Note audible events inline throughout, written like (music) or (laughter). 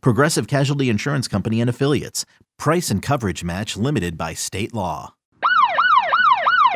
Progressive Casualty Insurance Company and Affiliates. Price and coverage match limited by state law.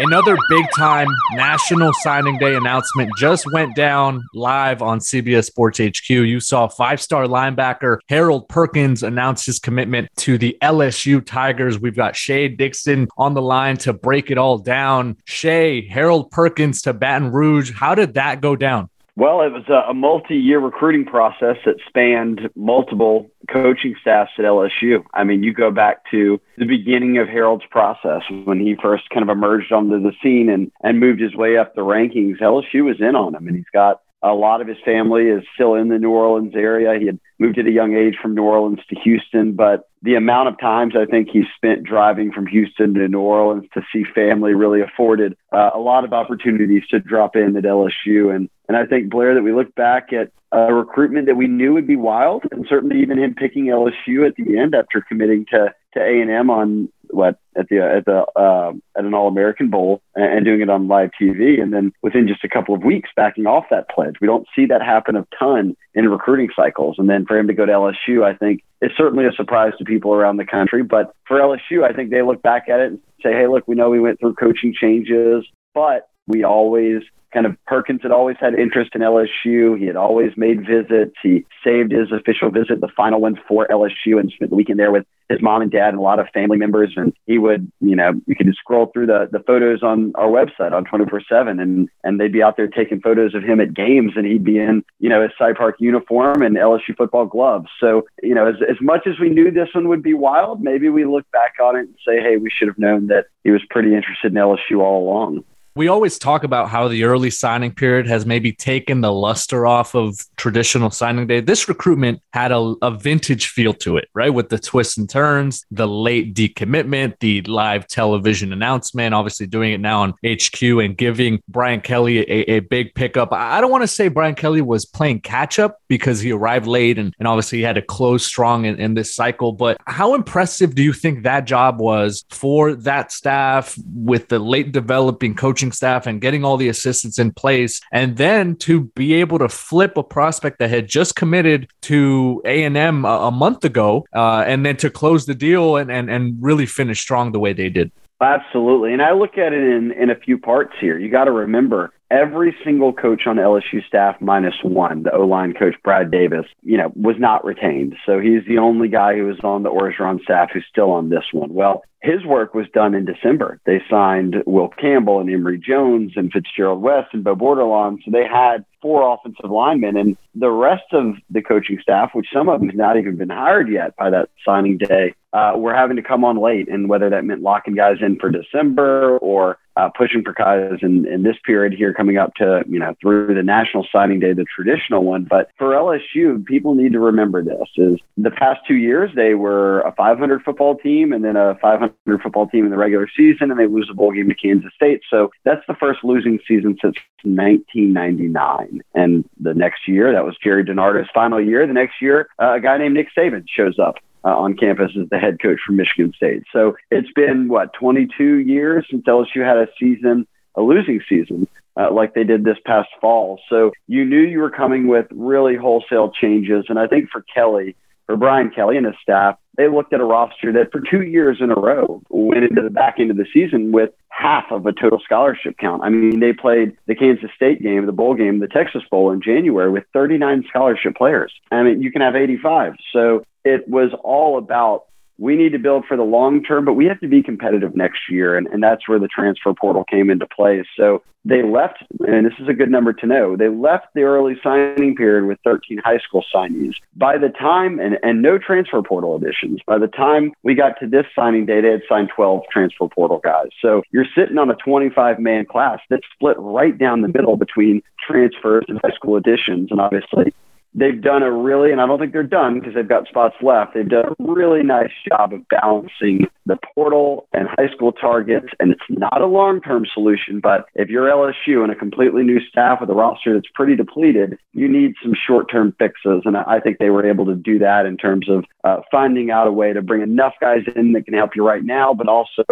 Another big time national signing day announcement just went down live on CBS Sports HQ. You saw five star linebacker Harold Perkins announce his commitment to the LSU Tigers. We've got Shea Dixon on the line to break it all down. Shea, Harold Perkins to Baton Rouge. How did that go down? Well, it was a, a multi-year recruiting process that spanned multiple coaching staffs at LSU. I mean, you go back to the beginning of Harold's process when he first kind of emerged onto the scene and, and moved his way up the rankings. LSU was in on him, and he's got a lot of his family is still in the New Orleans area. He had moved at a young age from New Orleans to Houston, but the amount of times I think he spent driving from Houston to New Orleans to see family really afforded uh, a lot of opportunities to drop in at LSU. And and I think Blair that we look back at a recruitment that we knew would be wild, and certainly even him picking LSU at the end after committing to to A and M on what at the at the uh, at an All American Bowl and, doing it on live TV, and then within just a couple of weeks backing off that pledge. We don't see that happen a ton in recruiting cycles, and then for him to go to LSU, I think is certainly a surprise to people around the country. But for LSU, I think they look back at it and say, "Hey, look, we know we went through coaching changes, but we always kind of Perkins had always had interest in LSU. He had always made visits. He saved his official visit, the final one for LSU, and spent the weekend there with his mom and dad and a lot of family members. And he would, you know, you could just scroll through the, the photos on our website on 24 7 and, and they'd be out there taking photos of him at games and he'd be in, you know, his Cy Park uniform and LSU football gloves. So, you know, as, as much as we knew this one would be wild, maybe we look back on it and say, hey, we should have known that he was pretty interested in LSU all along we always talk about how the early signing period has maybe taken the luster off of traditional signing day. This recruitment had a, a, vintage feel to it, right? With the twists and turns, the late decommitment, the live television announcement, obviously doing it now on HQ and giving Brian Kelly a, a big pickup. I don't want to say Brian Kelly was playing catch up because he arrived late and, and obviously he had to close strong in, in this cycle. But how impressive do you think that job was for that staff with the late developing coaching? Coaching staff and getting all the assistants in place, and then to be able to flip a prospect that had just committed to A and M a, month ago, uh, and then to close the deal and, and and really finish strong the way they did. Absolutely, and I look at it in in a few parts here. You got to remember every single coach on LSU staff minus one, the O line coach Brad Davis, you know, was not retained. So he's the only guy who was on the Orgeron staff who's still on this one. Well, his work was done in December. They signed Will Campbell and Emery Jones and Fitzgerald West and Beau Bordelon. So they had four offensive linemen and the rest of the coaching staff, which some of them have not even been hired yet by that signing day, uh, were having to come on late. And whether that meant locking guys in for December or uh, pushing for guys in, in this period here coming up to, you know, through the national signing day, the traditional one. But for LSU, people need to remember this is the past two years, they were a 500 football team and then a 500 football team in the regular season, and they lose a bowl game to Kansas State. So that's the first losing season since 1999. And the next year, that was Gerry DiNardo's final year. The next year, uh, a guy named Nick Saban shows up uh, on campus as the head coach for Michigan State. So it's been what 22 years since LSU had a season, a losing season. Uh, like they did this past fall. So you knew you were coming with really wholesale changes. And I think for Kelly, for Brian Kelly and his staff, they looked at a roster that for two years in a row went into the back end of the season with half of a total scholarship count. I mean, they played the Kansas State game, the bowl game, the Texas Bowl in January with 39 scholarship players. I mean, you can have 85. So it was all about we need to build for the long term, but we have to be competitive next year. And, and that's where the transfer portal came into play. So they left, and this is a good number to know, they left the early signing period with 13 high school signees. By the time, and, and no transfer portal additions, by the time we got to this signing day, they had signed 12 transfer portal guys. So you're sitting on a 25 man class that's split right down the middle between transfers and high school additions. And obviously, they've done a really, and I don't think they're done because they've got spots left. They've done a really nice job of balancing the portal and high school targets. And it's not a long term solution, but if you're LSU and a completely new staff with a roster that's pretty depleted, you need some short term fixes. And I think they were able to do that in terms of uh, finding out a way to bring enough guys in that can help you right now, but also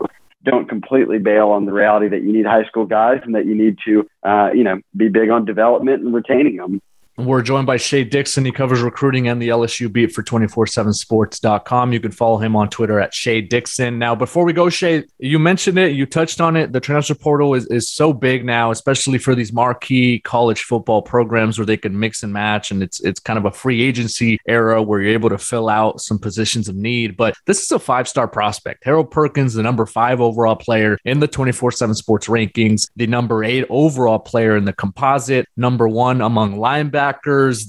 don't completely bail on the reality that you need high school guys and that you need to, uh, you know, be big on development and retaining them. We're joined by Shea Dixon. He covers recruiting and the LSU beat for 247sports.com. You can follow him on Twitter at Shea Dixon. Now, before we go, Shea, you mentioned it, you touched on it. The transfer portal is, is so big now, especially for these marquee college football programs where they can mix and match. And it's it's kind of a free agency era where you're able to fill out some positions of need. But this is a five-star prospect. Harold Perkins, the number five overall player in the 24-7 sports rankings, the number eight overall player in the composite, number one among linebackers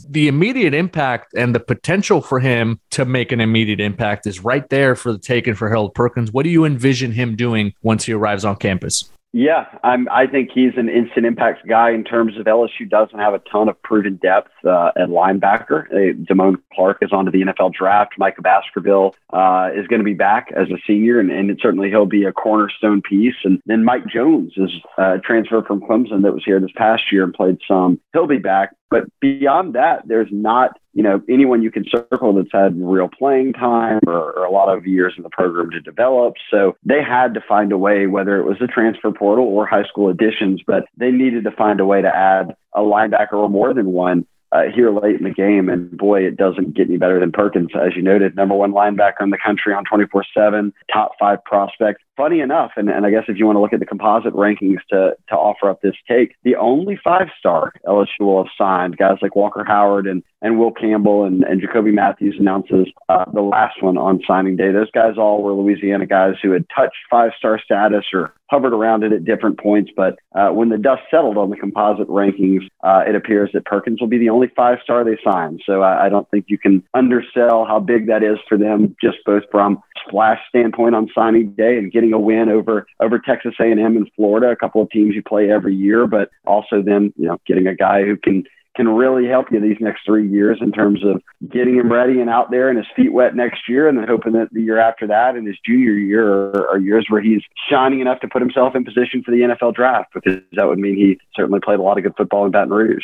the immediate impact and the potential for him to make an immediate impact is right there for the taking for Harold Perkins. What do you envision him doing once he arrives on campus? Yeah, I'm, I think he's an instant impact guy in terms of LSU doesn't have a ton of proven depth uh, at linebacker. Uh, Damone Clark is onto the NFL draft. Micah Baskerville uh, is going to be back as a senior, and, and certainly he'll be a cornerstone piece. And then Mike Jones is uh, a transfer from Clemson that was here this past year and played some. He'll be back. But beyond that, there's not, you know, anyone you can circle that's had real playing time or, or, a lot of years in the program to develop. So they had to find a way, whether it was the transfer portal or high school additions, but they needed to find a way to add a linebacker or more than one uh, here late in the game. And boy, it doesn't get any better than Perkins, as you noted, number one linebacker in the country on 24 7, top five prospect. Funny enough, and, and I guess if you want to look at the composite rankings to, to offer up this take, the only five star LSU will have signed guys like Walker Howard and, and Will Campbell and, and Jacoby Mathews announces uh, the last one on signing day. Those guys all were Louisiana guys who had touched five star status or hovered around it at different points. But uh, when the dust settled on the composite rankings, uh, it appears that Perkins will be the only five star they sign. So I, I, don't think you can undersell how big that is for them, just both from splash standpoint on signing day and getting a win over over Texas A&M and Florida, a couple of teams you play every year, but also then you know getting a guy who can can really help you these next three years in terms of getting him ready and out there and his feet wet next year, and then hoping that the year after that and his junior year are, years where he's shining enough to put himself in position for the NFL draft because that would mean he certainly played a lot of good football in Baton Rouge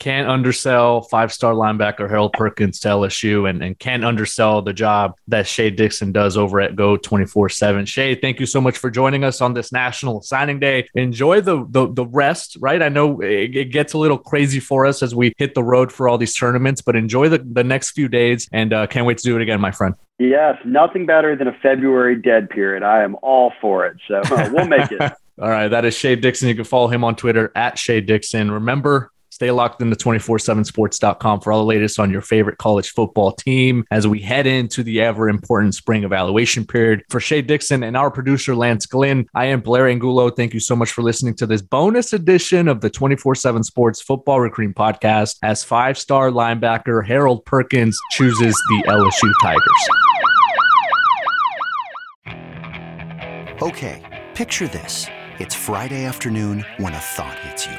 can't undersell five star linebacker Harold Perkins to LSU and, and can't undersell the job that Shea Dixon does over at Go 24 7. Shea, thank you so much for joining us on this National Signing Day. Enjoy the, the, the rest, right? I know it, it, gets a little crazy for us as we hit the road for all these tournaments, but enjoy the, the next few days and uh, can't wait to do it again, my friend. Yes, nothing better than a February dead period. I am all for it. So uh, we'll make it. (laughs) all right. That is Shea Dixon. You can follow him on Twitter at Shea Dixon. Remember, Stay locked into 247sports.com for all the latest on your favorite college football team as we head into the ever important spring evaluation period. For Shea Dixon and our producer, Lance Glynn, I am Blair Angulo. Thank you so much for listening to this bonus edition of the 24 7 Sports Football Recruiting Podcast as five star linebacker Harold Perkins chooses the LSU Tigers. Okay, picture this. It's Friday afternoon when a thought hits you.